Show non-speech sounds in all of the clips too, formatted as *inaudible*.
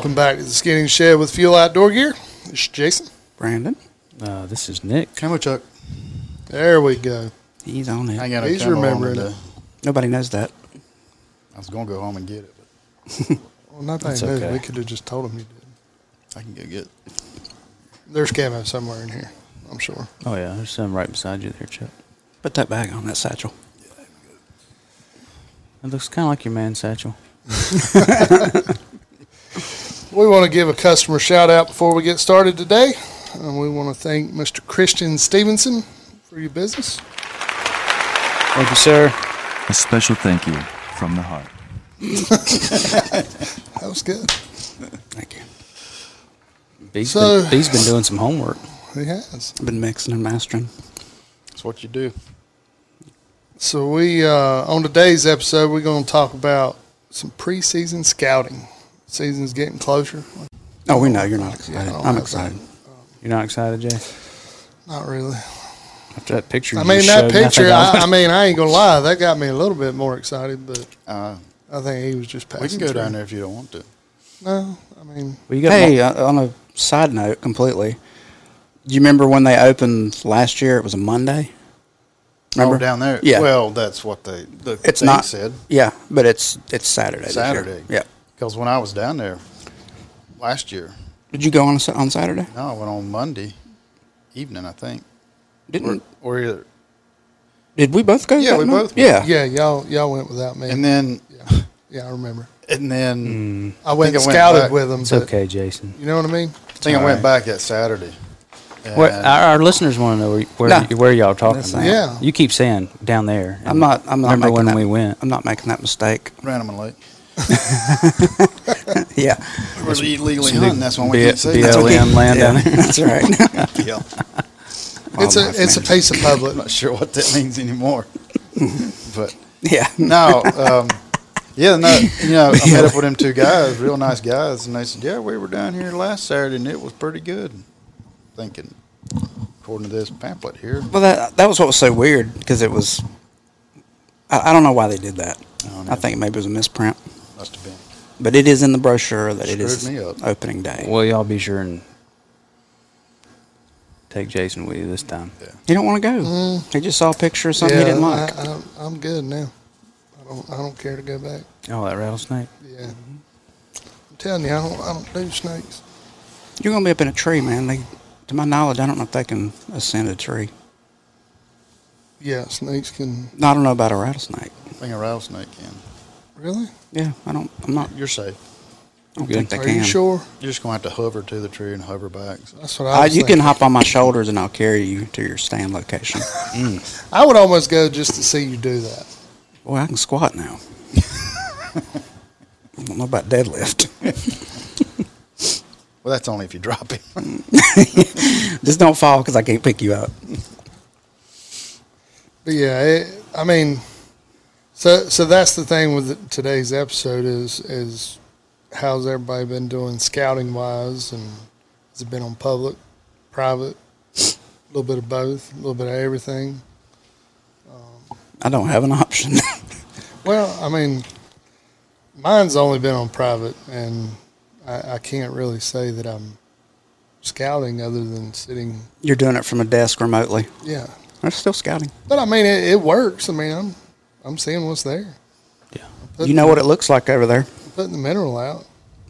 Welcome back to the Skinning Shed with Fuel Outdoor Gear. This is Jason. Brandon, Uh, this is Nick. Camera Chuck. There we go. he's on it. I ain't it. got no He's remembering today. it. Nobody knows that. I was gonna go home and get it, but *laughs* Well, nothing That's new. okay. We could have just told him you did. I can go get it. There's camo somewhere in here, I'm sure. Oh yeah, there's some right beside you there, Chuck. Put that bag on that satchel. Yeah, It looks kind of like your man satchel. *laughs* *laughs* We want to give a customer shout out before we get started today. And we want to thank Mr. Christian Stevenson for your business. Thank you, sir. A special thank you from the heart. *laughs* That was good. Thank you. B's, So- been, B's been doing some homework. He has. I've been mixing and mastering. That's what you do. So we uh, on today's episode we're going to talk about some preseason scouting. Season's getting closer. Oh, we know you're not excited. Yeah, I'm have excited. You're not excited, Jay? Not really. After that picture, I mean just that picture. I, I mean I ain't gonna lie. That got me a little bit more excited, but Uh, I think he was just passing. we can go through. down there if you don't want to. No, I mean well, you got Hey, uh, on a side note, completely. Do you remember when they opened last year? It was a Monday. Remember Oh, down there. Yeah. Well, that's what they the It's thing not- said. Yeah, but it's it's Saturday. this year. Saturday. Yeah. Because when I was down there last year, Did you go on Sa- on Saturday? no, I went on Monday evening, I think. Or, Didn't or either. did we both go? Yeah, that we night? both went. Yeah. yeah, y'all y'all went without me. And then, yeah, yeah, I remember. and then hmm. I went and think I went scouted back. with them. It's but okay, Jason. You know what I mean? I think I went right. back that Saturday. What, And- our, our listeners want to know where where, No. where y'all talking about. Yeah. You keep saying down there. I'm not. I'm not Remember making when that, we went? I'm not making that mistake. Random Lake. *laughs* Yeah. We're legally Some hunting. That's when we B- can say. BLM land yeah, down there. That's right. *laughs* *laughs* Yeah. It's a it's a piece of public. I'm not sure what that means anymore. but Yeah. no, um, yeah, no, you know, I met up with them two guys, real nice guys, and they said, "Yeah, we were down here last Saturday, and it was pretty good." Thinking, according to this pamphlet here, Well, that that was what was so weird because it was. I, I don't know why they did that. I I think maybe it was a misprint, must have been. but it is in the brochure that it Screwed me up. opening day. Well, y'all be sure and take Jason with you this time. He don't want to go. Mm. He just saw a picture of something he didn't like. I, I, I'm good now. I don't I don't care to go back. Oh, that rattlesnake. Yeah, I'm telling you, I don't I don't do snakes. You're gonna be up in a tree, man. They, to my knowledge, I don't know if they can ascend a tree. Yeah, snakes can No, I don't know about a rattlesnake. I think a rattlesnake can. Really. Yeah, I don't. I'm not. You're safe. I don't think they Are can. you sure? You're just gonna have to hover to the tree and hover back. So. That's what I Uh, was you can thinking. hop on my shoulders and I'll carry you to your stand location. *laughs* I would almost go just to see you do that. Boy, I can squat now. *laughs* I don't know about deadlift. *laughs* Well, that's only if you drop it. Just don't fall because I can't pick you up. But yeah, it, I mean, so so that's the thing with today's episode is is how's everybody been doing scouting wise, and has it been on public, private, a little bit of both, a little bit of everything. I don't have an option. *laughs* Well, I mean, mine's only been on private, and I, I can't really say that I'm scouting other than sitting. You're doing it from a desk remotely. Yeah, I'm still scouting. but I mean, it, it works. I mean, I'm I'm seeing what's there. Yeah. You know what it looks like over there. putting the mineral out.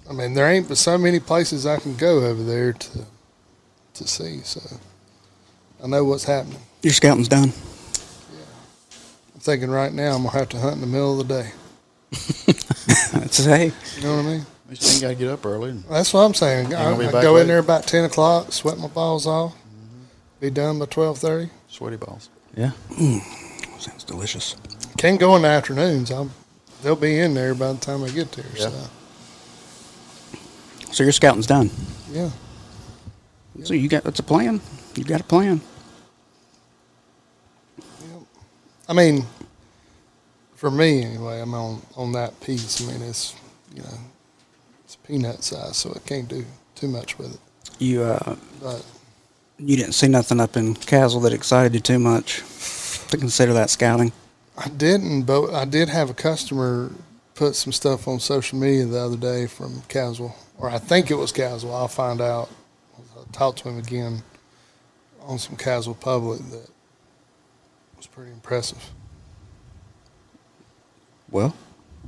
I mean, there ain't but so many places I can go over there to to see. So I know what's happening. Your scouting's done. Yeah. I'm thinking right now I'm gonna have to hunt in the middle of the day. *laughs* It's hey, You know what I mean? You just gotta get up early. And, That's what I'm saying. I, gonna be I back go in late? there about ten o'clock, sweat my balls off, mm-hmm. be done by twelve thirty. sweaty balls. Yeah. Mm. sounds delicious. Can go in the afternoons. I'm, they'll be in there by the time I get there. Yeah. So So your scouting's done. yeah, So you got that's a plan. You got a plan. Yeah. I mean, for me anyway, I'm on on that piece. I mean, it's you know, it's peanut size, so it can't do too much with it. You uh, But you didn't see nothing up in Caswell that excited you too much to consider that scouting. I didn't, but I did have a customer put some stuff on social media the other day from Caswell or I think it was Caswell. I'll find out. I'll talk to him again on some Caswell Public that was pretty impressive. Well,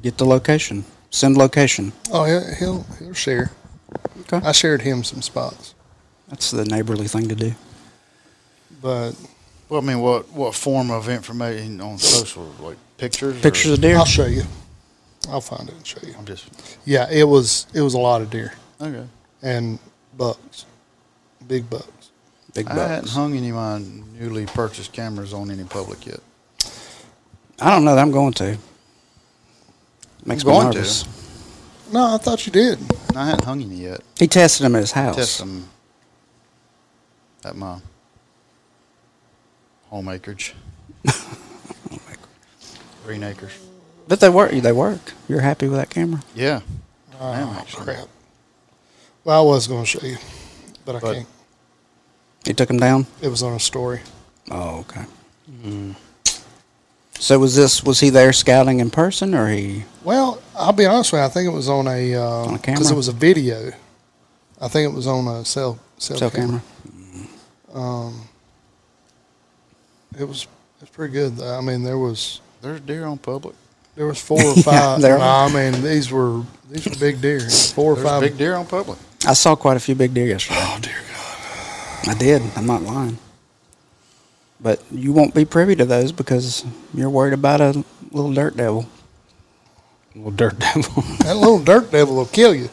get the location. Send location. Oh, yeah, he'll he'll share. Okay. I shared him some spots, That's the neighborly thing to do. but Well, I mean, what, what form of information on social, like pictures? or- Pictures of deer. I'll show you. I'll find it and show you. I'm just, Yeah, it was it was a lot of deer okay. and bucks, big bucks. Big bucks. I hadn't hung any of my newly purchased cameras on any public yet. I don't know that I'm going to. Makes I'm me going to. nervous. No, I thought you did. I hadn't hung any yet. He tested them at his house. Test them at my home acreage. Green acres. But they work. They work. You're happy with that camera? Yeah. Oh, am actually. crap. Well, I was going to show you, but I But- can't. He took them down. It was on a story. Oh, okay. So was this? Was he there scouting in person, or he? Well, I'll be honest with you. I think it was on a On a because camera? it was a video. I think it was on a cell cell, Cell camera. camera. Um, it was it was pretty good. I mean, there was There's deer on public. there was four or *laughs* five. there no. I mean, these were these were big deer. Four or There's five. big deer on public. I saw quite a few big deer yesterday. Oh dear God! I did. I'm not lying. But you won't be privy to those because you're worried about a little dirt devil. Little dirt devil. *laughs* That little dirt devil will kill you.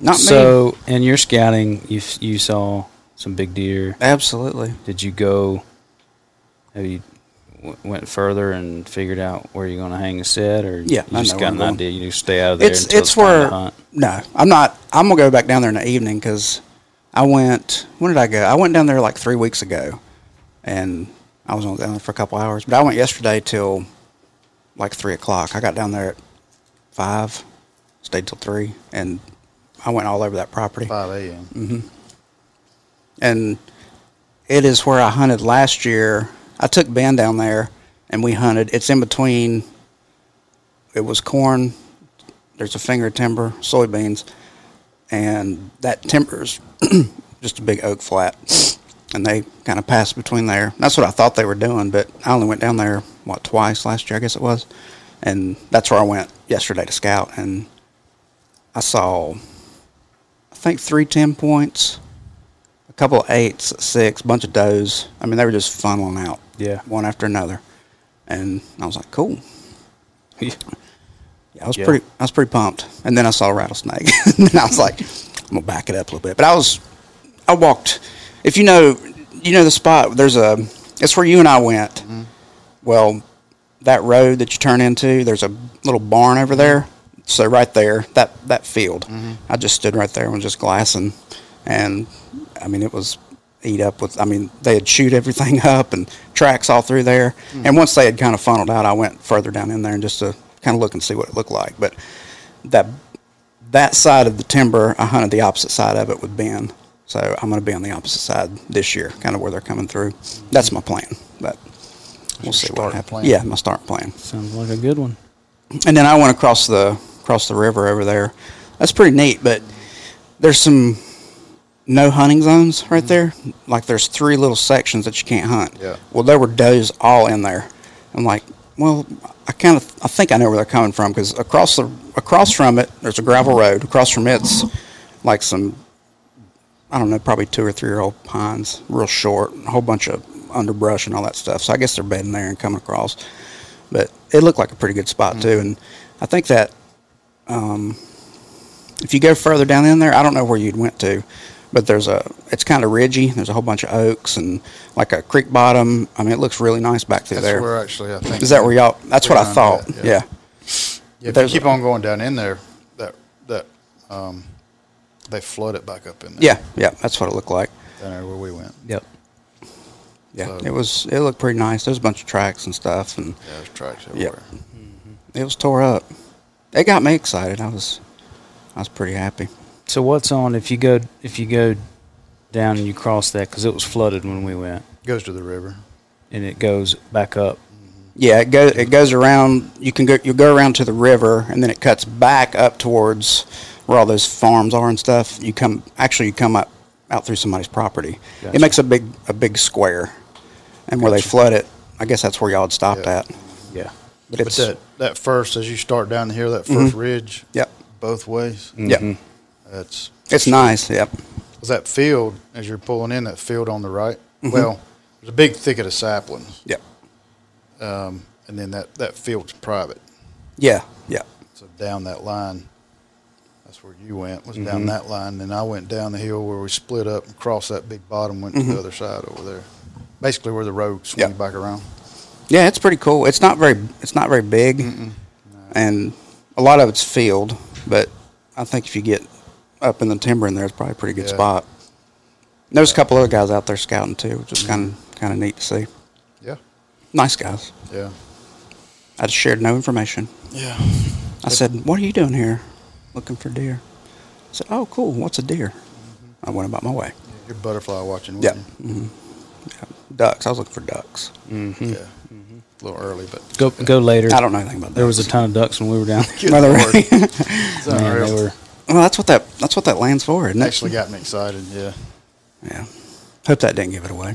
Not me. so, in your scouting, you you saw some big deer. Absolutely. Did you go? Have you w- went further and figured out where you're going to hang a set, or Yeah, you I just know got an going. idea? You just stay out of there It's until it's it's where hunt. no, I'm not. I'm gonna go back down there in the evening because I went. When did I go? I went down there like three weeks ago, and I was only down there for a couple hours. But I went yesterday till like three o'clock. I got down there at five, stayed till three, and I went all over that property. 5 a.m. Mm-hmm. and it is where I hunted last year. I took Ben down there, and we hunted. It's in between. It was corn. There's a finger timber, soybeans, and that timber's *clears throat* just a big oak flat, and they kind of passed between there. That's what I thought they were doing, but I only went down there what twice last year, I guess it was, and that's where I went yesterday to scout, and I saw, I think three ten points a couple of eights, six, bunch of does. I mean, they were just funneling out, Yeah. one after another, and I was like, cool. *laughs* Yeah. I was Yeah. pretty, I was pretty pumped. And then I saw a rattlesnake, *laughs* and I was like, I'm gonna back it up a little bit. But I was, I walked. If you know, you know the spot. There's a, it's where you and I went. Mm-hmm. Well, that road that you turn into, there's a little barn over there. So right there, that that field, mm-hmm. I just stood right there and was just glassing, and I mean it was eat up with. I mean they had chewed everything *laughs* up and tracks all through there. And once they had kind of funneled out, I went further down in there and just to kind of look and see what it looked like. But that that side of the timber, I hunted the opposite side of it with Ben. So I'm going to be on the opposite side this year, kind of where they're coming through. That's my plan, but we'll your see what start happens. plan. Yeah, my start plan. Sounds like a good one. And then I went across the across the river over there. That's pretty neat, but there's some no hunting zones right there. Like there's three little sections that you can't hunt. Yeah. Well, there were does all in there. I'm like, well, I kind of I think I know where they're coming from because across the across from it there's a gravel road. Across from it's like some I don't know, probably two or three year old pines, real short, a whole bunch of underbrush and all that stuff. So I guess they're bedding there and coming across. But it looked like a pretty good spot too, and I think that um, if you go further down in there, I don't know where you'd went to, but there's a it's kind of ridgy. There's a whole bunch of oaks and like a creek bottom. I mean, it looks really nice back through That's there. where actually I think. Is that where y'all? That's what I thought. that, yeah. yeah. Yeah, if you keep a- on going down in there, that that um, they flood it back up in there. Yeah, yeah, that's what it looked like. down there where we went. Yep. Yeah, So- it was. It looked pretty nice. There's a bunch of tracks and stuff, and Yeah, there's tracks Yep. everywhere. it was tore up. It got me excited. I was, I was pretty happy. So what's on if you go if you go down and you cross that because it was flooded when we went Goes to the river. and it goes back up. Yeah, it goes. It goes around. You can go. You go around to the river, and then it cuts back up towards where all those farms are and stuff. You come actually you come up out through somebody's property. Gotcha. It makes a big a big square, and where they flood it, I guess that's where y'all had stopped Yeah. at. Yeah. But But it's that, that first, as you start down here, that 1st Mhm. ridge, yep, both ways, yep. That's, It's nice. Yep. was that field, as you're pulling in, that field on the right, Mhm. well, there's a big thicket of saplings, Yep. um, and then that, that field's private. Yeah. Yeah. So down that line, that's where you went, was Mm-hmm. down that line. Then I went down the hill where we split up and crossed that big bottom, went to the other side over there. Basically where the road swung Yeah. back around. Yeah, it's pretty cool. It's not very it's not very big, and a lot of it's field. But I think if you get up in the timber in there, it's probably a pretty good Yeah. spot. And There's a couple other guys out there scouting too, which is kind of kind of neat to see. Yeah. Nice guys. Yeah. I just shared no information. Yeah. I said, "What are you doing here? Looking for deer?" I said, "Oh, cool. What's a deer?" I went about my way. You're butterfly watching, Yeah. wasn't you? hmm yeah. Ducks. I was looking for ducks. Mm-hmm. Yeah. A little early, but Go go later. I don't know anything about that. There was a ton of ducks when we were down there. Good Well, they're Lord. *laughs* Man, they were. Well, that's what that that's what that land's for, isn't it? actually got me excited. Yeah. Yeah. Hope that didn't give it away.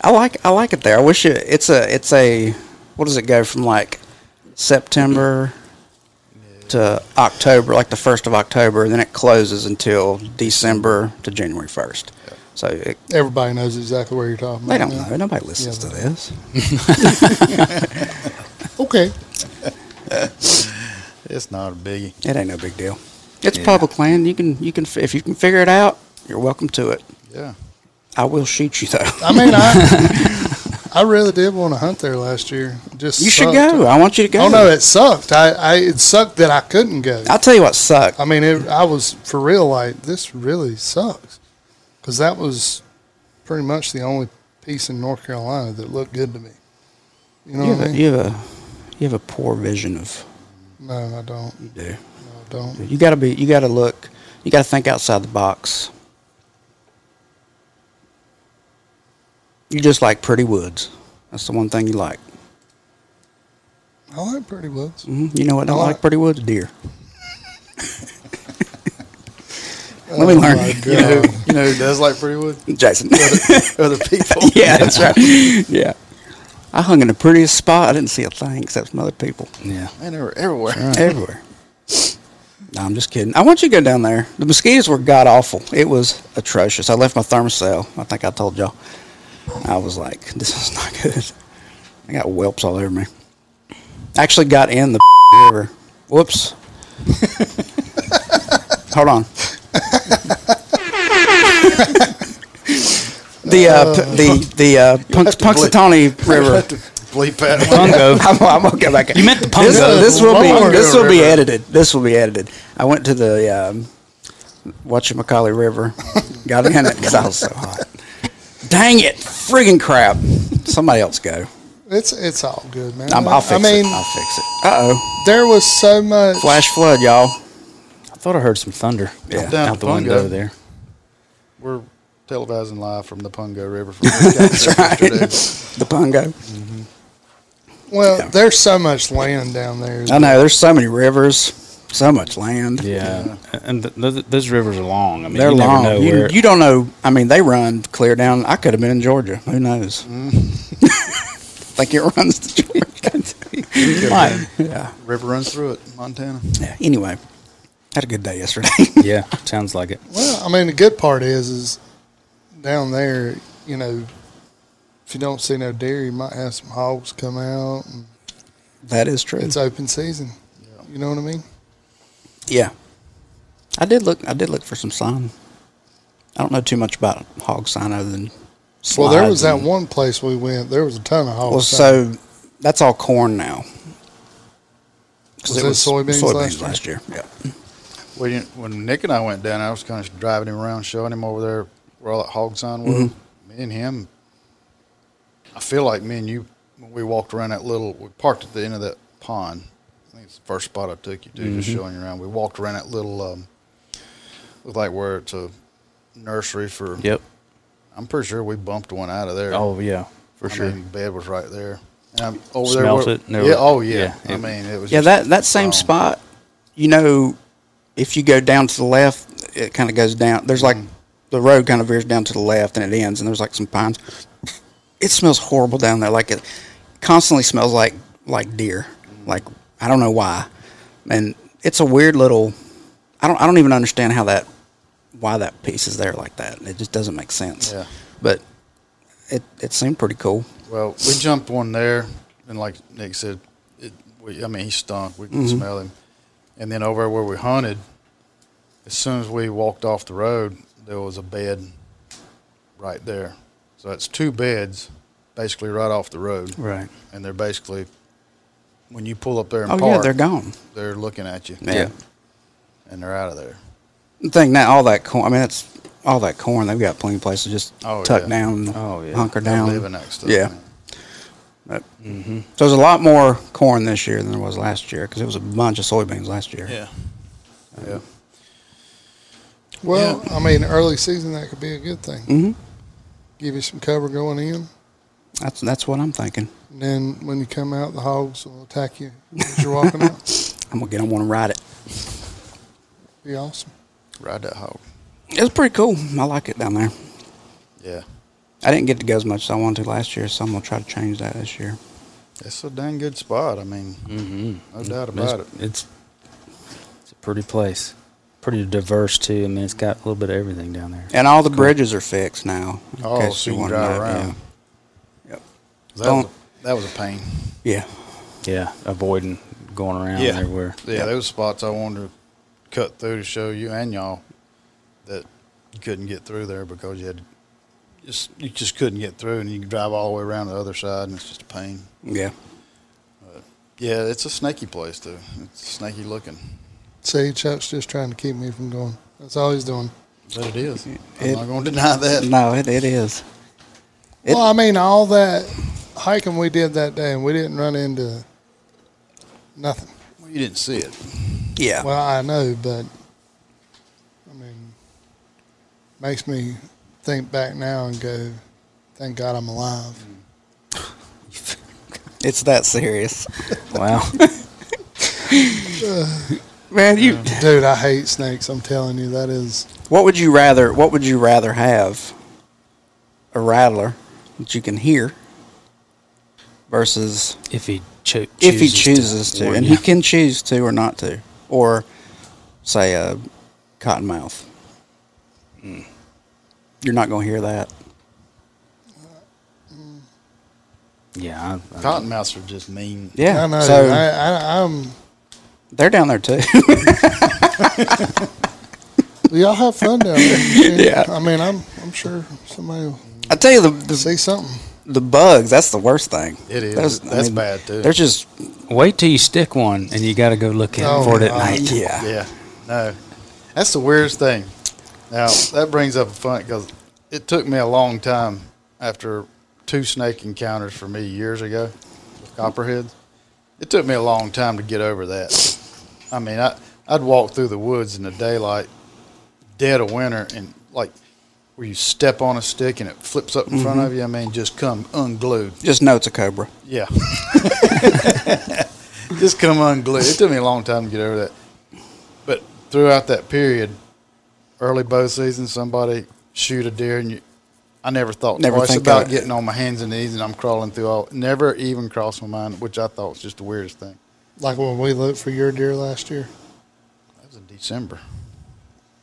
I like I like it there. I wish it it's a it's a what does it go from like September to October, like the first of October, and then it closes until December to January first. So it, Everybody knows exactly where you're talking they about. don't now. know. Nobody listens Yeah, to this. *laughs* Okay. *laughs* It's not a biggie. It ain't no big deal. It's Yeah. public land. You can you can if you can figure it out, you're welcome to it. Yeah. I will shoot you though. I mean, I *laughs* I really did want to hunt there last year. Just You should go. I want you to go. Oh no, it sucked. I, I it sucked that I couldn't go. I'll tell you what sucked. I mean, it, I was for real like this really sucks because that was pretty much the only piece in North Carolina that looked good to me. You know You what have, I a, mean? you have a you have a poor vision of No, I don't. you do. No, I don't. You got to be. You got to look. You got to think outside the box. You just like pretty woods. That's the one thing you like. I like Pretty Woods. hmm You know what? I like- like pretty woods. Deer. Oh *laughs* Let me learn. You know, who, you know who does like Pretty Wood? Jason. *laughs* Other people. *laughs* yeah, that's right. Yeah. I hung in the prettiest spot. I didn't see a thing except some other people. Yeah. Man, they were everywhere. Everywhere. No, I'm just kidding. I want you to go down there. The mosquitoes were god awful. It was atrocious. I left my Thermacell. I think I told y'all. I was like, this is not good. I got whelps all over me. Actually got in the *laughs* river. Whoops. *laughs* Hold on. *laughs* the uh, p- the the uh, Punx- have to bleep- Punxsutawney River. bleep that. *laughs* Pungo. I'm, I'm gonna go back. You meant the This, Pungo. this will be this will be River. edited. This will be edited. I went to the um, Whatchamacallie River, got in it because I was so hot. Dang it! Friggin' crap! Somebody else go. It's it's all good, man. I'm, I'll fix I mean, it. I'll fix it. Uh oh! there was so much. Flash flood, y'all. I thought I heard some thunder. Yeah. Out the Pungo. window there. We're televising live from the Pungo River. From *laughs* That's right. *laughs* The Pungo. Mm-hmm. Well, Yeah. there's so much land down there. I know. There's so many rivers, so much land. Yeah, and th- th- those rivers are long. I mean, They're you long. never know you, where. you don't know. I mean, they run clear down. I could have been in Georgia. Who knows? Mm-hmm. *laughs* think it runs to Georgia. Might. yeah. River runs through it, Montana. Yeah. Anyway, had a good day yesterday. yeah, sounds like it. Well, I mean, the good part is, is down there, you know, if you don't see no deer, you might have some hogs come out. And that is true. it's open season. Yeah. You know what I mean? yeah. I did look. I did look for some sign. I don't know too much about hog sign other than. Well, there was slides that one place we went. There was a ton of hogs. Well, so that's all corn now. 'Cause Was it was soybeans last last year? Yeah. When, you- when Nick and I went down, I was kind of driving him around, showing him over there where all that hog sign was. Mm-hmm. Me and him, I feel like me and you, when we walked around that little, we parked at the end of that pond. I think it's the first spot I took you to, just Mm-hmm. showing you around. We walked around that little, um, looked like where it's a nursery for. Yep. I'm pretty sure we bumped one out of there. Oh yeah, for I sure. mean, bed was right there. And I'm over Smelt there. it, Yeah. were- Oh yeah. yeah, I mean, it was. Yeah, just that that same wrong. spot, you know, if you go down to the left, it kind of goes down. There's like the road kind of veers down to the left and it ends, and there's like some pines. It smells horrible down there. Like it constantly smells like like deer. Like I don't know why, and it's a weird little. I don't I don't even understand how that why that piece is there like that. It just doesn't make sense. Yeah. But it it seemed pretty cool. Well, we jumped one there, and like Nick said, it, we, I mean, he stunk. We could Mm-hmm. smell him. And then over where we hunted, as soon as we walked off the road, there was a bed right there. So that's two beds, basically right off the road, Right. and they're basically when you pull up there and Oh park, yeah, they're gone. they're looking at you, Yeah. and they're out of there. The thing now, all that corn. I mean, it's all that corn. They've got plenty of places to just Oh, tuck yeah. down, Oh, yeah. hunker They're down. living next to Yeah. But, mm-hmm. So there's a lot more corn this year than there was last year because it was a bunch of soybeans last year. Yeah. Yeah. Well, I mean, early season that could be a good thing. hmm Give you some cover going in, That's that's what I'm thinking. and then when you come out, the hogs will attack you as you're walking out. *laughs* I'm gonna get on one and ride it. Be awesome. Ride that hog. It was pretty cool. I like it down there. Yeah. I didn't get to go as much as I wanted to last year, so I'm gonna try to change that this year. It's a dang good spot. I mean, Mm-hmm. no doubt about it. It's it's a pretty place, pretty diverse too. I mean, it's got a little bit of everything down there. And all the bridges are fixed now. Oh, case so you can wanted drive know. around. Yep. That was, a, that was a pain. Yeah. Yeah, avoiding going around Yeah. everywhere. Yeah, Yep. there was spots I wanted to cut through to show you and y'all that you couldn't get through there because you had just you just couldn't get through, and you can drive all the way around the other side, and it's just a pain. Yeah. Yeah, it's a snaky place too. It's snaky looking, See, Chuck's just trying to keep me from going. That's all he's doing. but it is. I'm It- not going to deny that. No, it, it is. It- well, I mean, all that hiking we did that day, and we didn't run into nothing. Well, you didn't see it. Yeah. Well, I know, but I mean, makes me think back now and go, "Thank God I'm alive." It's that serious. Wow. *laughs* *laughs* Man, you Dude, I hate snakes. I'm telling you, that is. what would you rather what would you rather have? A rattler that you can hear versus if he cho- if he chooses to, warn and you. he can choose to or not to, or say a cottonmouth. Hmm. You're not going to hear that. yeah, I, I, Cottonmouths are just mean. Yeah. I know. So I, I, I'm. They're down there too. Y'all have fun down there. Yeah. I mean, I'm. I'm sure somebody will I tell you the, the see something. the bugs. That's the worst thing. It is. There's- I That's mean, bad too. They're just wait till you stick one, and you got to go look at Oh, for it at God. night. yeah. Yeah, no, that's the weirdest thing. Now that brings up a fun because it took me a long time after two snake encounters for me years ago with copperheads. It took me a long time to get over that. I mean, I I'd walk through the woods in the daylight, dead of winter, and like where you step on a stick and it flips up in front mm-hmm. of you. I mean, just come unglued. Just know it's a cobra. Yeah. *laughs* Just come unglued. It took me a long time to get over that. But throughout that period, early bow season, somebody shoot a deer and you I never thought Never twice think about getting on my hands and knees and I'm crawling through all never even crossed my mind, which I thought was just the weirdest thing. Like when we looked for your deer last year. That was in December.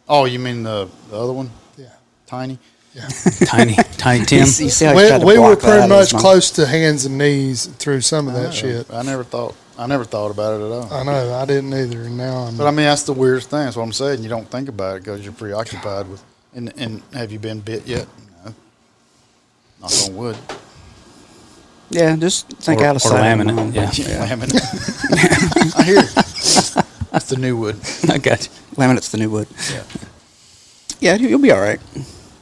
Oh, you mean the, the other one? Yeah. Tiny? Yeah. *laughs* Tiny, tiny Tim. you see how he We, tried to we were block that pretty of much his mind? close to hands and knees through some of I that know. shit. I never thought I never thought about it at all. I know. I didn't either. And now I'm. But I mean, that's the weirdest thing. That's what I'm saying. You don't think about it because you're preoccupied with. And, and have you been bit yet? No. Knock on wood. Yeah, just think Or- out of or sight. laminate, mind. yeah. *laughs* Laminate. *laughs* I hear. you. That's the new wood. *laughs* I got you. Laminate's the new wood. Yeah. Yeah, you- you'll be all right.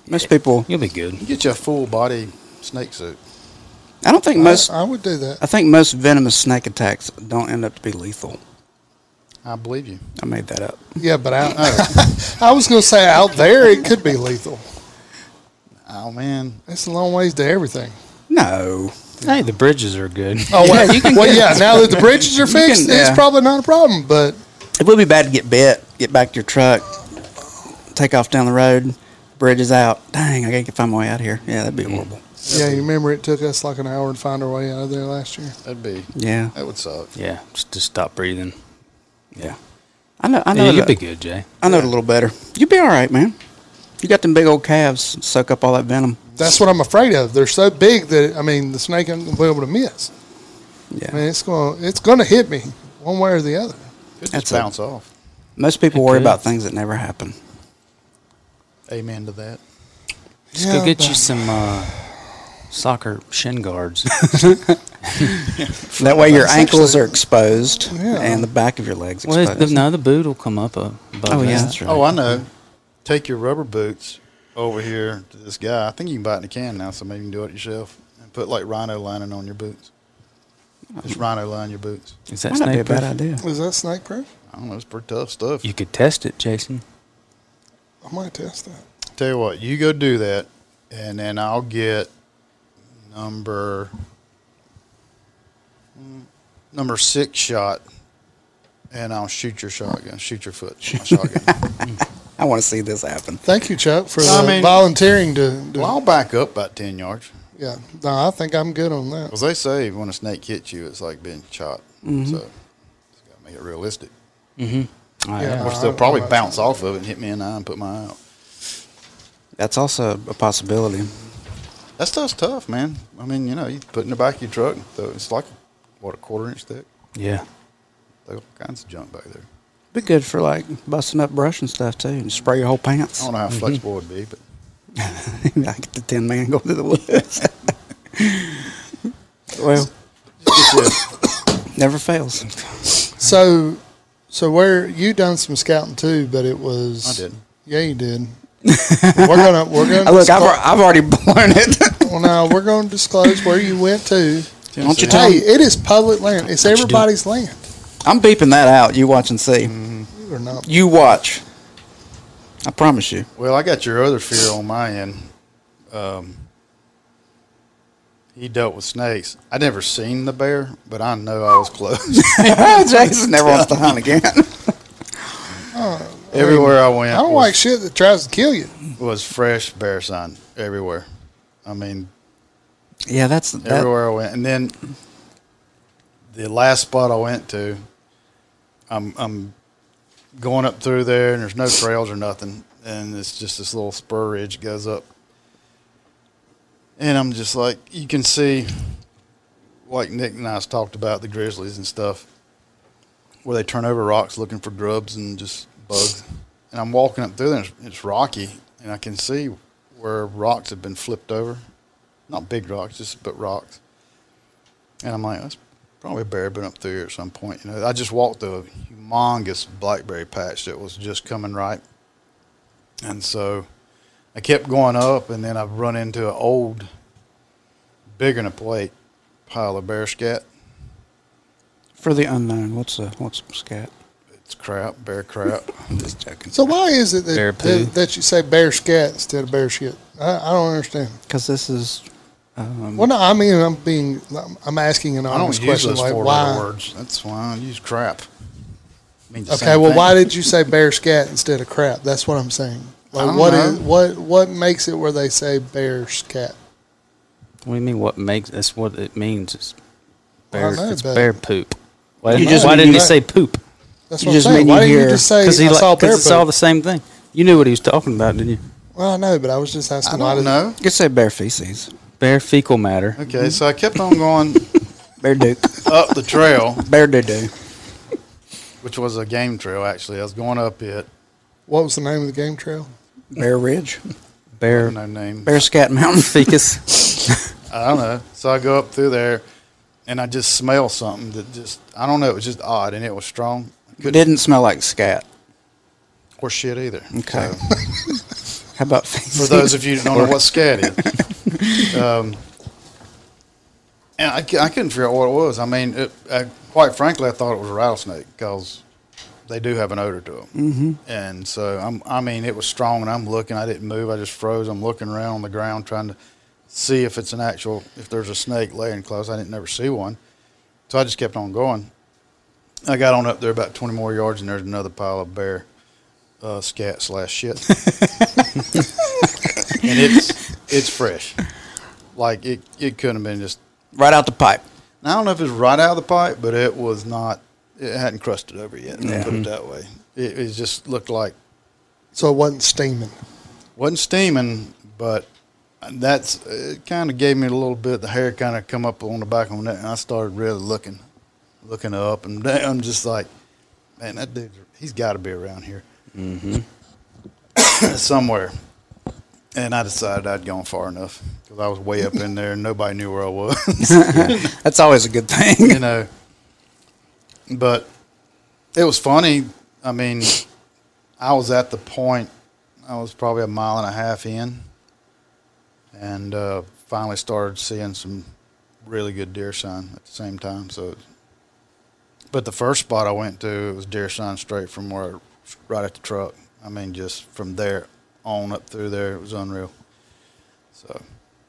Most people, You'll be good. You get you a full body snake suit. I don't think most. I, I would do that. I think most venomous snake attacks don't end up to be lethal. I believe you. I made that up. Yeah, but out, I was going to say out there it could be lethal. Oh man, It's a long ways to everything. No, Hey, the bridges are good. *laughs* Oh, well, well, yeah. Now that the *laughs* bridges are fixed, can- it's yeah. probably not a problem. But It would be bad to get bit, get back to your truck, take off down the road, bridges out. Dang, I gotta find my way out of here. Yeah, that'd be mm. horrible. yeah, you remember it took us like an hour to find our way out of there last year. That'd be, Yeah, that would suck. Yeah, just to stop breathing. yeah. I know. I know. Yeah, it- you'll be good, Jay. I know it a little better. You'd be all right, man. You got them big old calves suck up all that venom. That's what I'm afraid of. They're so big that I mean, the snake ain't gonna be able to miss. Yeah. I mean, it's going to it's going to hit me one way or the other. Could That's just a- bounce off. Most people It worry could. about things that never happen. Amen to that. Just Yeah, go get you some uh, soccer shin guards. *laughs* That way, your That's ankles actually- are exposed Yeah. and the back of your legs well, the, no, the boot will come up above. Oh, yeah, that's right. Oh, I know. Take your rubber boots over here to this guy. I think you can buy it in a can now, so maybe you can do it yourself. And put like rhino lining on your boots. Just rhino line your boots. Is that Might not be a snake bad idea. Is that snake proof? I don't know. It's pretty tough stuff. You could test it, Jason. I might test that. Tell you what, you go do that, and then I'll get number mm, number six shot, and I'll shoot your shotgun, shoot your foot, with my *laughs* shotgun. I want to see this happen. Thank you, Chuck, for I mean- volunteering to. to well, I'll back up about ten yards, yeah, no, I think I'm good on that. because they say when a snake hits you, it's like being shot. Mm-hmm. So, it's got to make it realistic. Mm-hmm. Yeah. Of course, they'll probably I'm bounce sure. off of it and hit me in the eye and put my eye out. That's also a possibility. That stuff's tough, man. I mean, you know, you put it in the back of your truck, so it's like what a quarter inch thick. Yeah. There's all kinds of junk back there. Be good for like busting up brush and stuff too, and spray your whole pants. I don't know how flexible mm-hmm. it'd be, but *laughs* like the tin man go through the woods. *laughs* well, never fails. So, so where you done some scouting too, but it was I did. Yeah, you did. we're gonna we're gonna *laughs* Look, I've, I've already blown it. well now we're going to disclose where you went to. Don't you Hey, tell me. it is public land. It's What you do? everybody's land. I'm beeping that out. You watch and see. You are not. You watch. I promise you. well, I got your other fear on my end. Um, he dealt with snakes. I never seen the bear, but I know I was close. *laughs* Jason never wants to *laughs* hunt again. *laughs* Everywhere I went, I don't was, like shit that tries to kill you. was fresh bear sign everywhere. I mean, yeah, that's that, everywhere I went. And then the last spot I went to, I'm I'm going up through there, and there's no trails or nothing, and it's just this little spur ridge goes up. And I'm just like, you can see, like Nick and I talked about the grizzlies and stuff, where they turn over rocks looking for grubs and just bugs. And I'm walking up through there, and it's, it's rocky, and I can see where rocks have been flipped over not big rocks, just but rocks. And I'm like, that's probably a bear been up through here at some point. You know, I just walked through a humongous blackberry patch that was just coming right, and so I kept going up, and then I've run into an old, bigger than a plate pile of bear scat. for the unknown. What's a what's scat? It's crap, bear crap. *laughs* I'm just joking. So why is it that that, that you say bear scat instead of bear shit? I, I don't understand. Because this is. Um, Well, no, I mean I'm being I'm asking an I don't honest use question those like four why. words. That's why I use crap. Means the Okay, same well, thing. why did you say bear scat instead of crap? That's what I'm saying. Like, don't what know. is what what makes it where they say bear scat? What do you mean? What makes that's what it means? It's Well, I bear. know, it's but- bear poop. Why, You didn't- just why didn't you- he say poop? That's You what I'm just saying. mean Why you didn't you hear- just say Because he I saw like, bear cause it's all poop? the same thing. You knew what he was talking about, didn't you? Well, I know, but I was just I asking why. don't did- know. you could say bear feces. Bear fecal matter. Okay, so I kept on going *laughs* Bear duke. up the trail, bear doo doo. which was a game trail actually. I was going up it. What was the name of the game trail? Bear ridge. Bear No name. Bear scat mountain. fecus. *laughs* I don't know. So I go up through there, and I just smell something that just I don't know. It was just odd, and it was strong. It didn't smell like scat. or shit either. Okay. So, How about for those *laughs* of you who don't know what scat is, *laughs* um, and I, I couldn't figure out what it was. I mean, it, I, quite frankly, I thought it was a rattlesnake because they do have an odor to them. Mm-hmm. And so I'm, I mean, it was strong, and I'm looking. I didn't move. I just froze. I'm looking around on the ground trying to see if it's an actual if there's a snake laying close. I didn't never see one, so I just kept on going. I got on up there about twenty more yards, and there's another pile of bear uh, scat slash shit, *laughs* and it's it's fresh. Like it, it couldn't have been just. Right out the pipe. I don't know if it's right out of the pipe, but it was not. It hadn't crusted over yet. Yeah. Put it that way. It, it just looked like So it wasn't steaming. wasn't steaming, but that's it. Kind of gave me a little bit. The hair kind of come up on the back of my neck, and I started really looking, looking up and *laughs* down, just like, man, that dude, he's got to be around here *coughs* somewhere. And I decided I'd gone far enough because I was way up in there and nobody knew where I was, *laughs* That's always a good thing. you know. But it was funny. I mean, I was at the point. I was probably a mile and a half in, and uh, finally started seeing some really good deer sign at the same time. So, but the first spot I went to it was deer sign straight from where, right at the truck. I mean, just from there on up through there, it was unreal. So,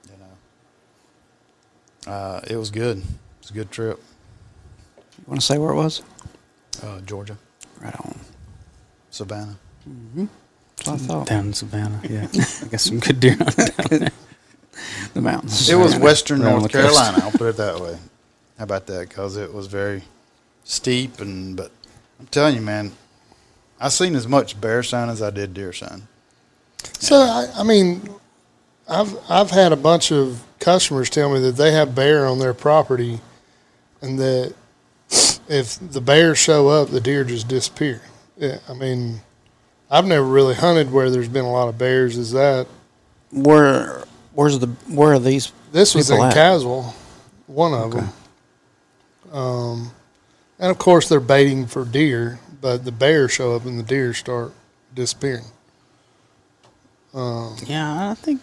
you know, uh, it was good. It was a good trip. You want to say where it was? Uh, Georgia, Right on. Savannah. That's what I thought. Down in Savannah, yeah. I got some good deer hunting down there. *laughs* The mountains. It was western Right North. Carolina. I'll put it that way. How about that? Because it was very steep, and but I'm telling you, man, I seen as much bear sign as I did deer sign. So I, I mean, I've I've had a bunch of customers tell me that they have bear on their property, and that if the bears show up, the deer just disappear. Yeah, I mean, I've never really hunted where there's been a lot of bears. Is that Where? Where's the? Where are these? this was in People at? Caswell, one of Okay. them. Um, and of course they're baiting for deer, but the bears show up and the deer start disappearing. Um, Yeah, I think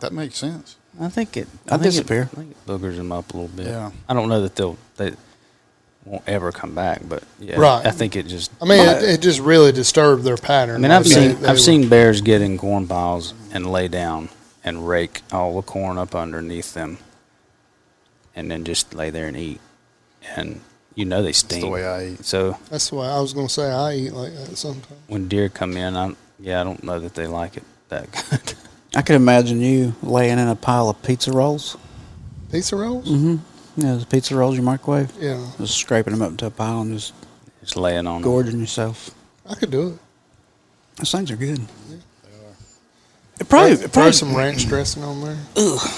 That makes sense. I think it. I'll I think disappear. It, I think it boogers them up a little bit. Yeah. I don't know that they'll they won't ever come back, but yeah, Right. I think it just. I mean, it, it just really disturbed their pattern. I mean, I've seen they- they I've were- seen bears get in corn piles and lay down and rake all the corn up underneath them, and then just lay there and eat, and you know they stink. That's stink. the way I eat. So That's why I was going to say I eat like that sometimes. when deer come in, I'm yeah, I don't know that they like it that good. *laughs* I could imagine you laying in a pile of pizza rolls. Pizza rolls? Mm-hmm. Yeah, the pizza rolls you microwave. Yeah, Just scraping them up into a pile and just just laying on 'em. gorging yourself. I could do it. Those things are good. They It probably, throw, it throw probably some ranch dressing on there. Ugh.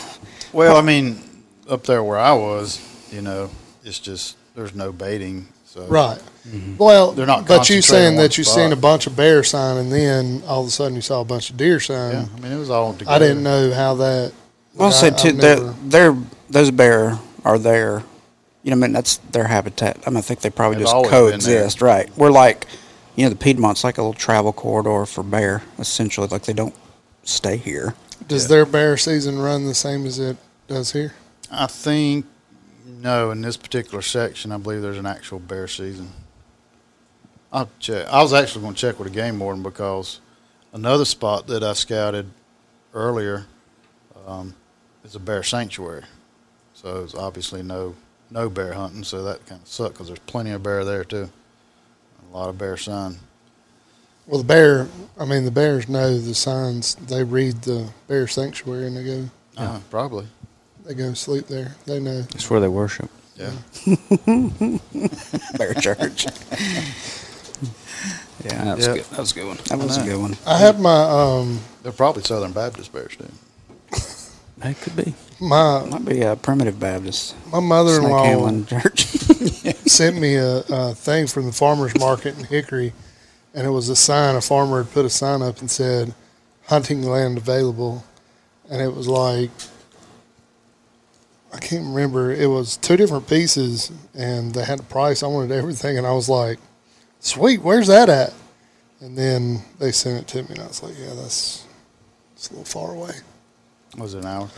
Well, I mean, up there where I was, you know, it's just there's no baiting. So Right. Mm-hmm. Well, They're not But you concentrating saying on that you spot. seen a bunch of bear sign and then all of a sudden you saw a bunch of deer sign. Yeah, I mean, it was all together. I didn't know how that. I'll like, say I- too. I've They're, never- they're those bear are there. You know, I mean that's their habitat. I mean, I think they probably They've just always been there. coexist, right? We're like, you know, the Piedmont's like a little travel corridor for bear. Essentially, like they don't stay here. Does their bear season run the same as it does here? I think no. In this particular section, I believe there's an actual bear season. I'll check. I was actually going to check with the game warden because another spot that I scouted earlier um, is a bear sanctuary. So it's obviously no no bear hunting. So that kind of sucked because there's plenty of bear there too. A lot of bear sign. Well, the bear. I mean, the bears know the signs. They read the bear sanctuary and they go. Uh, probably. They go sleep there. They know. That's where they worship. Yeah. *laughs* Bear church. *laughs* yeah, That was Yeah. good. That was a good one. that was a good one. I had my um They're probably Southern Baptist bears too. *laughs* That could be. my Might be a primitive Baptist my mother-in-law handling church. sent me a, a thing from the farmers market in Hickory, and it was a sign. A farmer had put a sign up and said, "Hunting land available," and it was like I can't remember. It was two different pieces, and they had a price. I wanted everything, and I was like, "Sweet, where's that at?" And then they sent it to me, and I was like, "Yeah, that's it's a little far away. Was it an hour?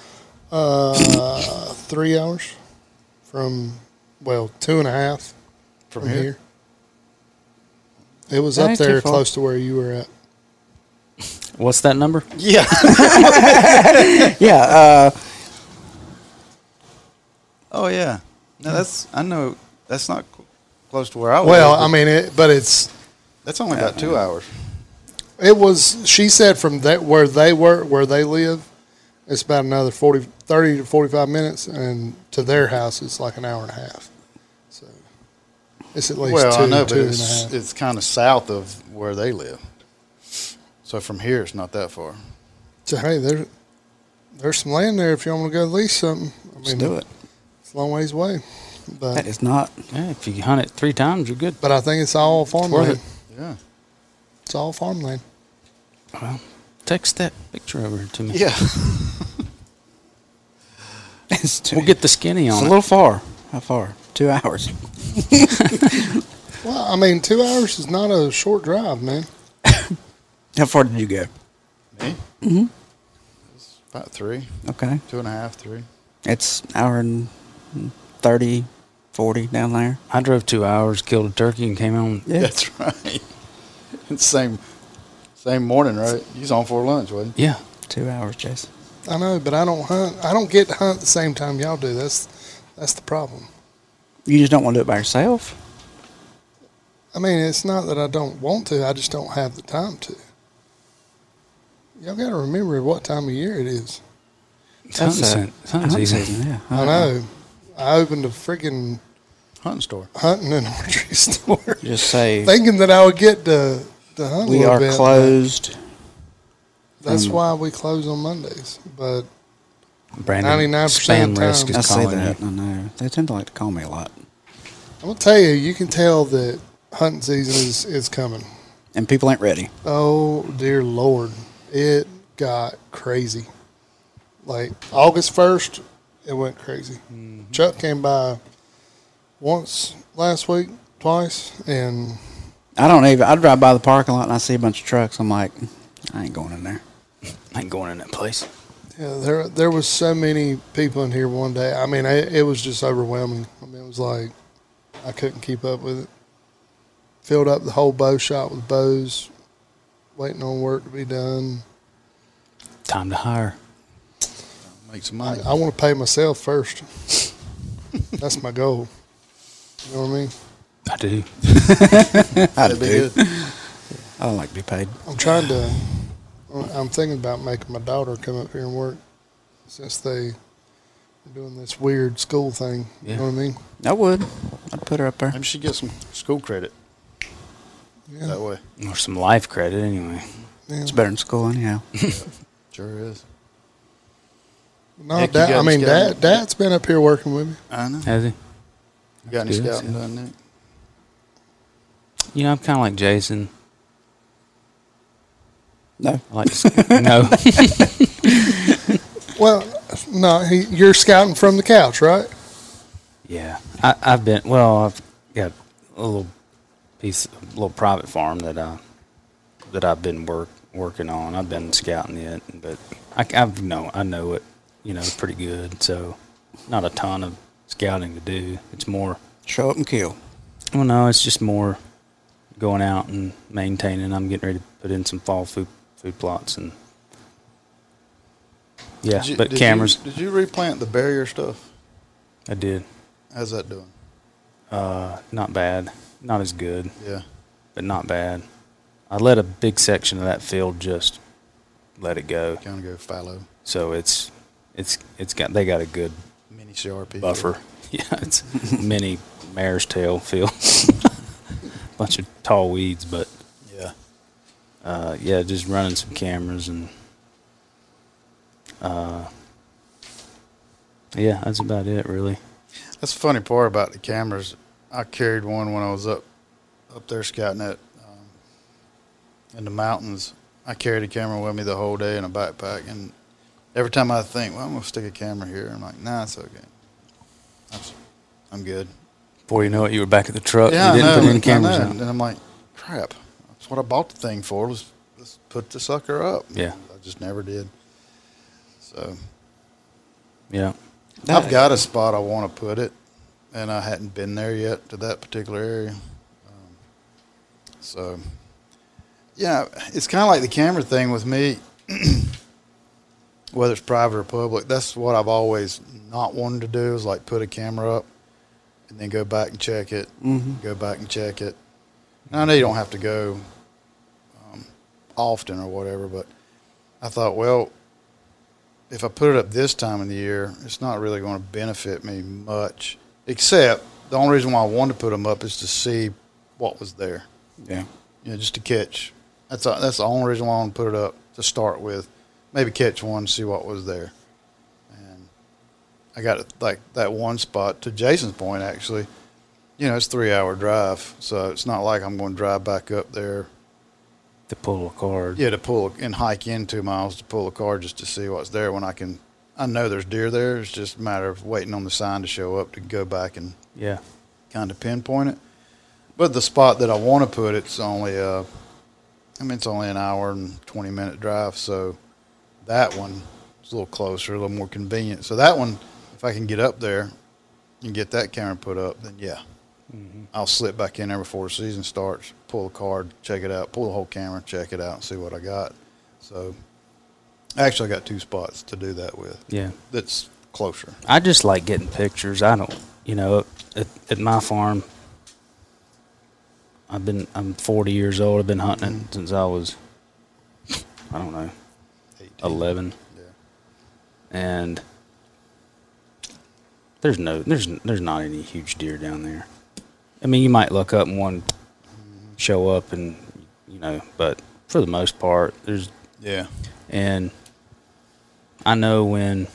Uh, *coughs* three hours from, well, two and a half From, from here? here. It was That up there close to where you were at. What's that number? Yeah. *laughs* *laughs* yeah, uh, Oh yeah. No, that's I know. That's not cl- close to where I was. Well, I mean, it, but it's that's only about two hours. it was. She said from that where they were, where they live, it's about another 40, 30 to forty five minutes, and to their house it's like an hour and a half. So it's at least Well, two, I know, but two and a it's it's kind of south of where they live. So from here, it's not that far. So hey, there, there's some land there if you want to go lease something. I Let's mean, do it. It's a long ways away, but That is not. Yeah, if you hunt it three times, you're good. but I think it's all farmland. worth Yeah. It's all farmland. Well, text that picture over to me. Yeah. *laughs* It's too, We'll get the skinny on It's on a little far. How far? Two hours. *laughs* Well, I mean, two hours is not a short drive, man. *laughs* How far did you go? Me. Mm-hmm. It's about three, Okay. two and a half, three. It's hour and 30, 40 down there. I drove two hours, killed a turkey, and came home. Yeah. That's right. *laughs* Same same morning, right? He's on for lunch, wasn't Yeah. Two hours, Jason. I know, but I don't hunt. I don't get to hunt the same time y'all do. That's that's the problem. You just don't want to do it by yourself? I mean, it's not that I don't want to. I just don't have the time to. Y'all got to remember what time of year it is. It's hunting, a- se- it's hunting hunting season. season, yeah. I know. I opened a freaking he? Hunting store. hunting and *laughs* archery store, Just say thinking that I would get to to hunt. a we little are bit. closed. That's from- why we close on Mondays. But Brandon, 99% of the risk time. is I say calling that. you. I know. They tend to like to call me a lot. I'm gonna tell you, you can tell that hunting season is is coming. And people ain't ready. Oh dear Lord, it got crazy. Like August first, it went crazy. Chuck came by once last week, twice, and I don't even. I drive by the parking lot and I see a bunch of trucks. I'm like, I ain't going in there. I ain't going in that place. yeah, there there was so many people in here one day. I mean, it, it was just overwhelming. I mean, it was like I couldn't keep up with it. Filled up the whole bow shop with bows, waiting on work to be done. Time to hire. Make some I, money. I want to pay myself first. That's my goal. You know what I mean? I do. I *laughs* That'd be do. good. I don't like to be paid. I'm trying to. I'm thinking about making my daughter come up here and work, since they are doing this weird school thing. You know what I mean? I would. I'd put her up there. Maybe she get some school credit Yeah. that way. Or some life credit anyway. yeah. It's better than school anyhow. Sure is. No, Nick, dad, I mean, scouting? dad, dad's been up here working with me. I know. Has he? You got any Good, scouting done, Nick? You know, I'm kind of like Jason. No. I like to, sc- *laughs* no. *laughs* Well, no, he, you're scouting from the couch, right? Yeah, I, I've been. Well, I've got a little piece, a little private farm that I that I've been work working on. I've been scouting it, but I, I've know I know it, you know, pretty good. So, not a ton of scouting to do. It's more. Show up and kill. Well, no, it's just more going out and maintaining. I'm getting ready to put in some fall food food plots and. Yeah, Did you- but did cameras. You, did you replant the barrier stuff? I did. How's that doing? Uh, not bad. Not as good. Yeah. but not bad. I let a big section of that field just let it go. Kind of go fallow. So it's it's it's got they got a good Mini CRP. buffer. *laughs* Yeah, it's mini mare's tail field. *laughs* Bunch of tall weeds, but Yeah. uh, yeah, just running some cameras and uh, yeah, that's about it really. That's the funny part about the cameras. I carried one when I was up up there scouting it um, in the mountains. I carried a camera with me the whole day in a backpack, and every time I think, well, I'm gonna stick a camera here, I'm like, nah, it's okay. I'm, I'm good. Before you know it, you were back at the truck. yeah, you didn't know, put any I cameras know. And I'm like, crap. That's what I bought the thing for. Was let's put the sucker up. Yeah. I just never did. So Yeah, I've got a spot I want to put it, and I hadn't been there yet to that particular area. Um, so, yeah, it's kind of like the camera thing with me. *clears throat* whether it's private or public, that's what I've always not wanted to do is like put a camera up and then go back and check it, Mhm. go back and check it. And I know you don't have to go um, often or whatever, but I thought, well, if I put it up this time of the year, it's not really going to benefit me much. Except the only reason why I wanted to put them up is to see what was there Yeah. you know, just to catch. That's a, that's the only reason why I want to put it up to start with. Maybe catch one, see what was there. And I got like that one spot to Jason's point. Actually, you know, it's three hour drive, so it's not like I'm going to drive back up there. To pull a card. Yeah, to pull and hike in two miles to pull a car just to see what's there. When I can, I know there's deer there. It's just a matter of waiting on the sign to show up to go back and Yeah. kind of pinpoint it. But the spot that I want to put it's only uh, I mean it's only an hour and twenty minute drive, so that one is a little closer, a little more convenient. So that one, if I can get up there and get that camera put up, then yeah, mm-hmm. I'll slip back in there before the season starts, pull the card, check it out, pull the whole camera, check it out, and see what I got. So actually, I got two spots to do that with. Yeah. That's closer. I just like getting pictures. I don't, you know, at, at my farm, I've been, I'm 40 years old. I've been hunting it since I was, I don't know, 18. 11. Yeah. And there's no, there's, there's not any huge deer down there. I mean, you might look up and one show up and, you know, but for the most part, there's Yeah. and I know when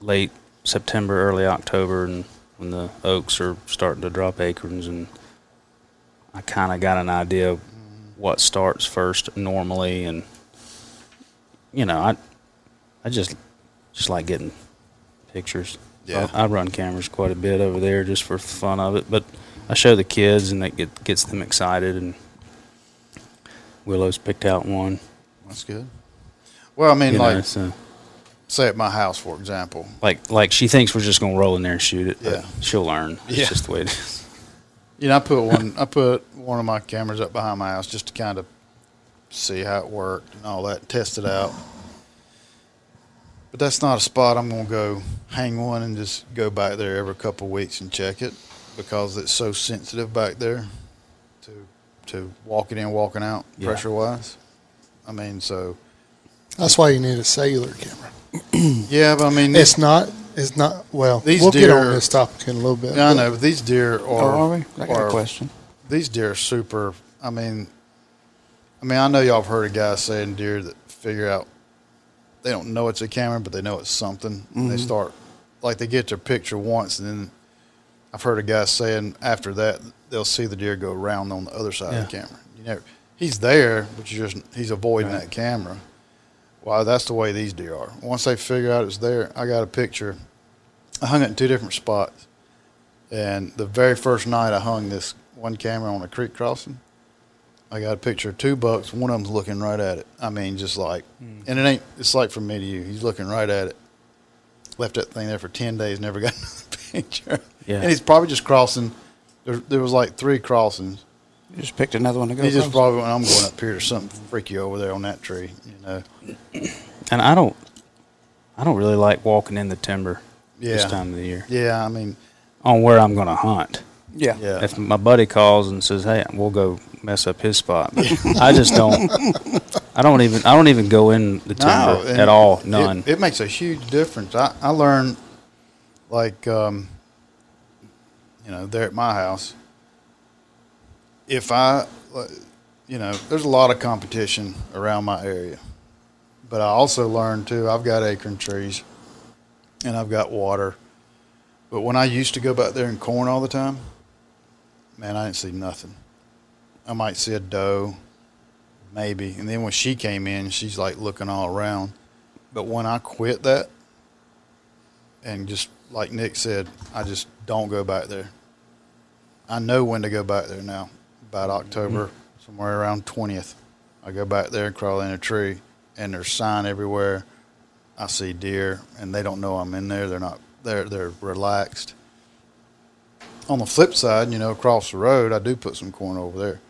late September, early October, and when the oaks are starting to drop acorns, and I kind of got an idea what starts first normally, and you know, I I just just like getting pictures. Yeah. I, I run cameras quite a bit over there just for fun of it, but I show the kids, and it get, gets them excited, and Willow's picked out one. That's good. Well, I mean, You like know, so, say at my house, for example. like like she thinks we're just gonna roll in there and shoot it. but Yeah. she'll learn. It's Yeah. just the way it is. You know, I put one. I put one of my cameras up behind my house just to kind of see how it worked and all that, test it out. But that's not a spot I'm going to go hang one and just go back there every couple of weeks and check it because it's so sensitive back there to to walking in, walking out, Yeah. pressure wise. I mean, so That's why you need a cellular camera. yeah, but I mean, It's not. It's not. Well, These we'll get on deer- this topic in a little bit. yeah, I know, but these deer oh, are. Oh, are we? I got are- a question. these deer are super. I mean, I mean, I know y'all have heard of guys saying deer that figure out they don't know it's a camera, but they know it's something. And they mm-hmm. start like they get their picture once, and then I've heard of guys saying after that they'll see the deer go around on the other side of the camera. You know, he's there, but you just he's avoiding Right. that camera. Well, that's the way these deer are. Once they figure out it's there, I got a picture. I hung it in two different spots. And the very first night I hung this one camera on a creek crossing, I got a picture of two bucks. One of them's looking right at it. I mean, just like, hmm. and it ain't, it's like from me to you. He's looking right at it. Left that thing there for 10 days, never got *laughs* another picture. Yeah. And he's probably just crossing. There, there was like three crossings. You just picked another one to go. He just across. probably went, I'm going up here. There's something freaky over there on that tree, you know. And I don't I don't really like walking in the timber this time of the year Yeah, I mean, on where I'm gonna hunt. yeah. yeah. If my buddy calls and says, "Hey, we'll go mess up his spot," I just don't. I don't even. I don't even go in the timber and at all. it- None. It, makes a huge difference. I, I learned, like, um, you know, there at my house, if I, you know, there's a lot of competition around my area. But I also learned, too, I've got acorn trees and I've got water. But when I used to go back there and corn all the time, man, I didn't see nothing. I might see a doe, maybe. And then when she came in, she's like looking all around. But when I quit that, and just like Nick said, I just don't go back there. I know when to go back there now. About October, somewhere around twentieth, I go back there and crawl in a tree, and there's sign everywhere. I see deer, and they don't know I'm in there. They're not. They're they're relaxed. On the flip side, you know, across the road, I do put some corn over there.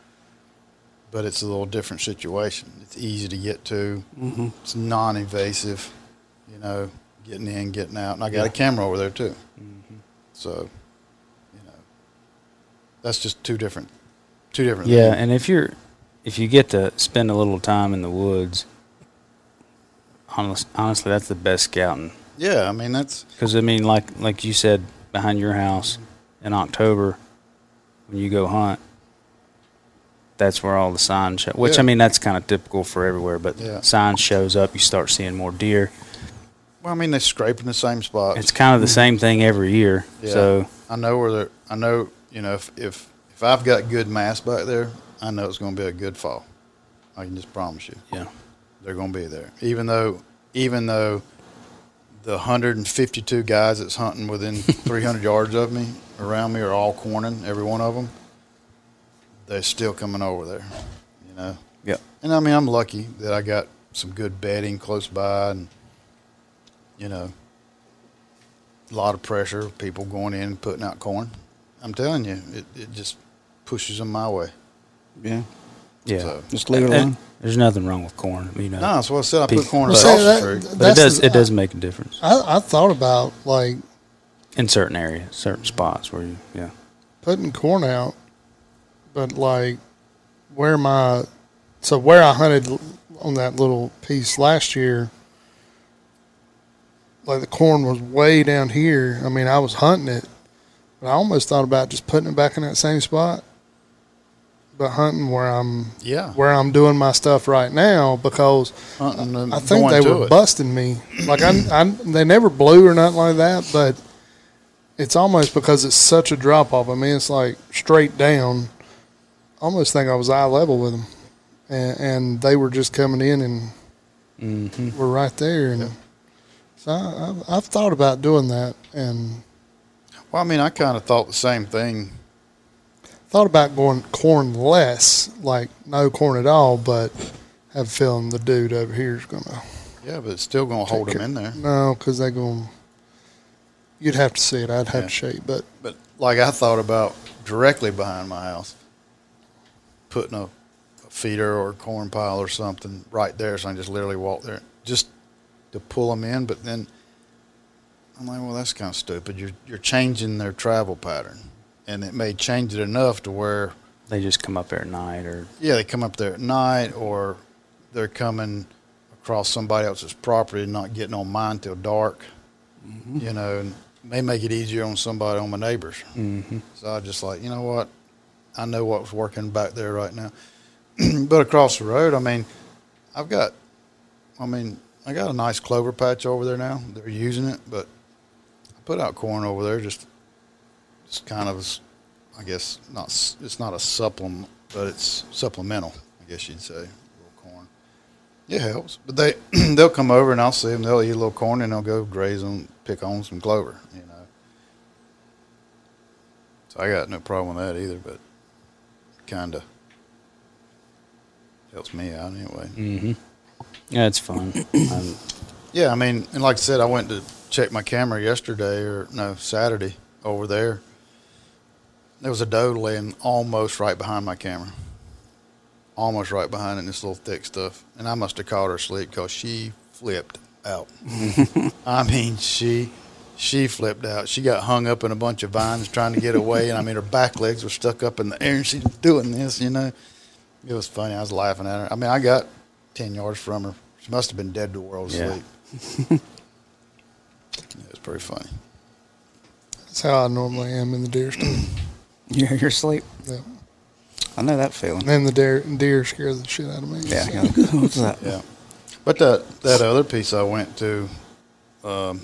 but it's a little different situation. It's easy to get to. Mm-hmm. It's non-invasive, you know, getting in, getting out, and I got a camera over there too. Mm-hmm. So, you know, that's just two different, two different. Yeah, things. and if you're if you get to spend a little time in the woods, honest, honestly, that's the best scouting. yeah. I mean, that's Because I mean, like like you said, behind your house in October, when you go hunt, that's where all the signs show. Which Yeah. I mean, that's kind of typical for everywhere. But Yeah. sign shows up, you start seeing more deer. well. I mean, they're scraping the same spot. It's kind of the same thing every year. Yeah. So I know where they're. I know you know if if I've got good mass back there, I know it's going to be a good fall. I can just promise you. yeah, they're going to be there. Even though, even though the 152 guys that's hunting within *laughs* 300 yards of me around me are all corning, every one of them, they're still coming over there. You know. Yeah. And I mean, I'm lucky that I got some good bedding close by, and you know, a lot of pressure, people going in and putting out corn. I'm telling you, it, it just pushes them my way. Yeah. yeah. So- Just leave it And alone. there's nothing wrong with corn. You know, No, that's what I said. I put corn But- across See, the that- street. but it does the- it does make a difference I, I thought about like in certain areas, certain spots where you yeah. putting corn out, but like where my so where I hunted on that little piece last year, like the corn was way down here. I mean, I was hunting it, but I almost thought about just putting it back in that same spot, but hunting where I'm Yeah. where I'm doing my stuff right now because hunting and I think they were it. busting me. Like I, I, they never blew or nothing like that, but it's almost because it's such a drop off. I mean, it's like straight down. Almost think I was eye level with them, and, and they were just coming in and Mm-hmm. were right there. And so I, I've, I've thought about doing that, and Well, I mean, I kind of thought the same thing. Thought about going corn less, like no corn at all, but have a feeling the dude over here is gonna. Yeah, but it's still going to hold them in there. No, because they're going. to You'd have to see it. I'd have Yeah. to you, but But like I thought about directly behind my house, putting a, a feeder or a corn pile or something right there, so I can just literally walk there, just to pull them in. But then I'm like, well, that's kind of stupid. You're you're changing their travel pattern, and it may change it enough to where They just come up there at night or yeah, they come up there at night, or they're coming across somebody else's property and not getting on mine till dark. You know, and may make it easier on somebody on my neighbors. mm-hmm. So I just like, you know what? I know what's working back there right now. *clears throat* but across the road, I mean, I've got, I mean, I got a nice clover patch over there now. They're using it, but I put out corn over there just, just kind of, I guess, not, it's not a supplement, but it's supplemental, I guess you'd say, a little corn. It helps, but they, *clears throat* they'll come over and I'll see them. They'll eat a little corn and they'll go graze on, pick on some clover, you know. So I got no problem with that either, but kind of helps me out anyway. Mm-hmm. Yeah, it's fun. *coughs* um, Yeah, I mean, and like I said, I went to check my camera yesterday or no Saturday over there. There was a doe laying almost right behind my camera, almost right behind it in this little thick stuff, and I must have caught her asleep because she flipped out. *laughs* I mean, she she flipped out. She got hung up in a bunch of vines trying to get away, and I mean, her back legs were stuck up in the air, and she's doing this, you know. It was funny. I was laughing at her. I mean, I got ten yards from her. She must have been dead to the world Yeah. asleep. *laughs* it was pretty funny. that's how I normally am in the deer stand. You're, you're asleep. Yeah. I know that feeling. And then the deer deer scare the shit out of me. Yeah. so. *laughs* you're What's that? Yeah. But that that other piece I went to, um,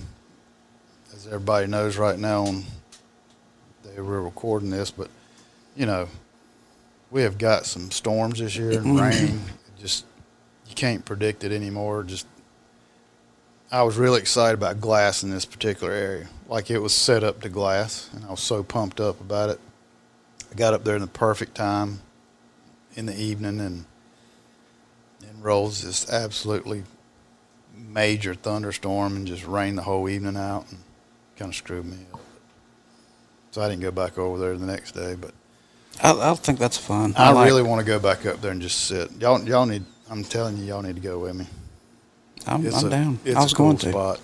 as everybody knows right now, on they were recording this, but you know, we have got some storms this year and rain. Just you can't predict it anymore. Just I was really excited about glass in this particular area. Like it was set up to glass, and I was so pumped up about it. I got up there in the perfect time in the evening and and rolls this absolutely major thunderstorm and just rained the whole evening out and kind of screwed me up. So I didn't go back over there the next day, but I, I think that's fun. I, like- really want to go back up there and just sit. Y'all, y'all need. I'm telling you, y'all need to go with me. I'm, I'm a, down. I was cool going to. spot.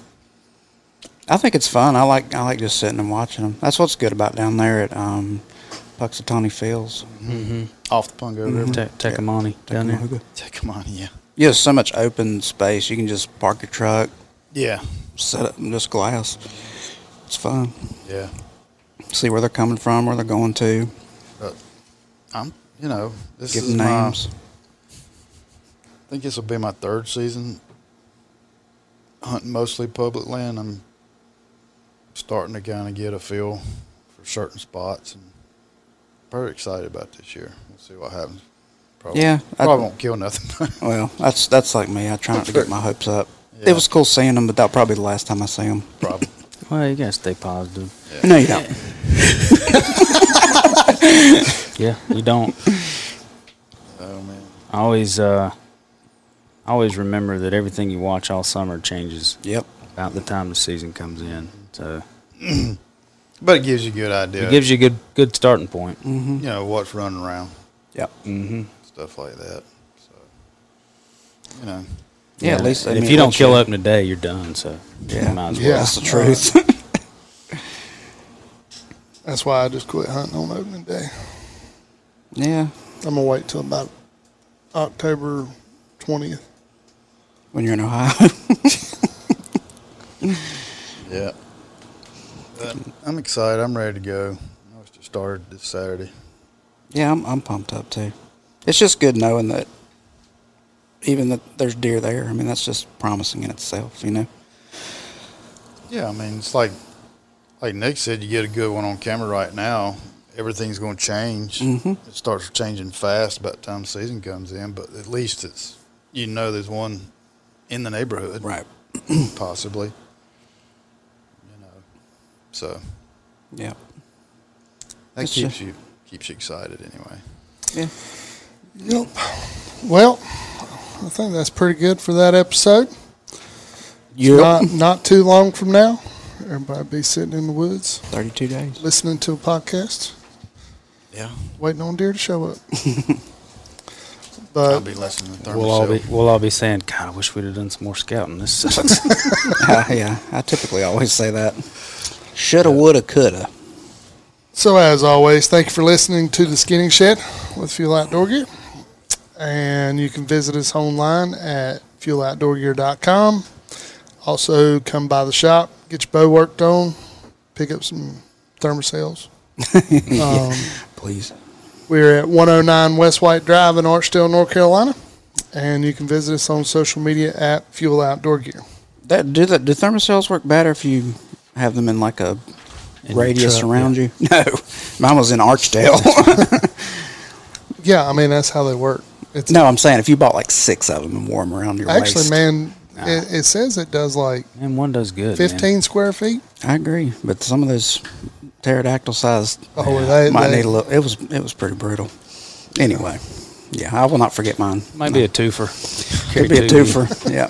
I think it's fun. I like I like just sitting and watching them. That's what's good about down there at um, Puxatawny Fields. Mm-hmm. Off the Pungo River. Mm-hmm. Te- Tecumani down there. Tacamahoga. Take 'em on, yeah. You have so much open space. You can just park your truck, Yeah, set up in just glass. It's fun. yeah. See where they're coming from, where they're going to. I'm, you know, this Give is them my, names. I think this will be my third season hunting mostly public land. I'm starting to kind of get a feel for certain spots and very excited about this year. We'll see what happens. Probably, Yeah, I- probably won't kill nothing. *laughs* Well, that's that's like me. I try not to get my hopes up. Yeah. It was cool seeing them, but that'll probably be the last time I see them. probably. *laughs* Well, you gotta stay positive. No, you don't. *laughs* Yeah, you don't. Oh man. I always, uh, I always remember that everything you watch all summer changes Yep. about the time the season comes in. So *clears throat* But it gives you a good idea. it gives you a good, good starting point. Mm-hmm. you know what's running around, Yeah. Mm-hmm. stuff like that. So, you know, Yeah, at least I if you don't let kill open day, you're done. So Yeah. you might as Yeah. That's the truth. *laughs* That's why I just quit hunting on opening day. yeah. I'm gonna wait till about October twentieth. When you're in Ohio. *laughs* yeah. But I'm excited. I'm ready to go. I was just started this Saturday. yeah, I'm I'm pumped up too. It's just good knowing that even that there's deer there. I mean, that's just promising in itself, you know. Yeah, I mean, it's like like Nick said, you get a good one on camera right now. Everything's going to change. Mhm. It starts changing fast by the time the season comes in, but at least it's you know there's one in the neighborhood, Right. Possibly. You know, so Yeah. that It's keeps a- you keeps you excited anyway. Yeah. Yep. Well, I think that's pretty good for that episode. Yep. Not not too long from now, everybody be sitting in the woods 32 days. listening to a podcast, Yeah, waiting on deer to show up. *laughs* I'll but be listening to We'll all be, we'll all be saying, "God, I wish we'd have done some more scouting. This sucks." Uh, *laughs* *laughs* yeah, I typically always say that. Shoulda, woulda, coulda. so as always, thank you for listening to the Skinning Shed with Fuel Outdoor Gear, and you can visit us online at fueloutdoorgear.com. Also, come by the shop, get your bow worked on, pick up some Thermacells. *laughs* um, Please. We're at 109 West White Drive in Archdale, North Carolina, and you can visit us on social media at Fuel Outdoor Gear. That, do the do Thermacells work better if you have them in like a In radius truck, around you? *laughs* No, mine was in Archdale. *laughs* Yeah, I mean that's how they work. It's no, I'm saying if you bought like six of them and wore them around your actually, waist. man, it, it says it does like and one does good. man. 15 square feet. I agree, but some of those pterodactyl sized Oh, they, might they- need a little. It was it was pretty brutal. Anyway, yeah, I will not forget mine. Might be a twofer. Could be a two. twofer. yeah,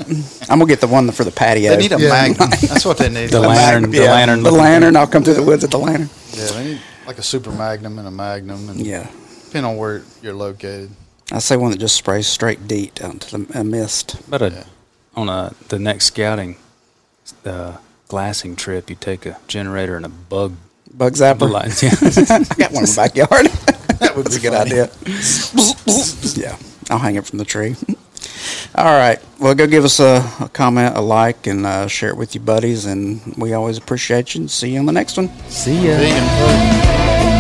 I'm gonna get the one for the patio. They need a Yeah. magnum. *laughs* That's what they need. The A lantern. magnum. The yeah, lantern The looking lantern. I'll come through the woods at the lantern. Yeah, they need like a super magnum and a magnum, and Yeah, depending on where you're located. I say one that just sprays straight deep down to the mist. But a, Yeah. on a the next scouting, uh, glassing trip, you take a generator and a bug Bug zapper. light. *laughs* Yeah. *laughs* I got one in the backyard. *laughs* That would That's a good funny. idea. *laughs* yeah, I'll hang it from the tree. All right. Well, go give us a, a comment, a like, and uh, share it with your buddies. And we always appreciate you. And see you on the next one. See ya. Vegan food.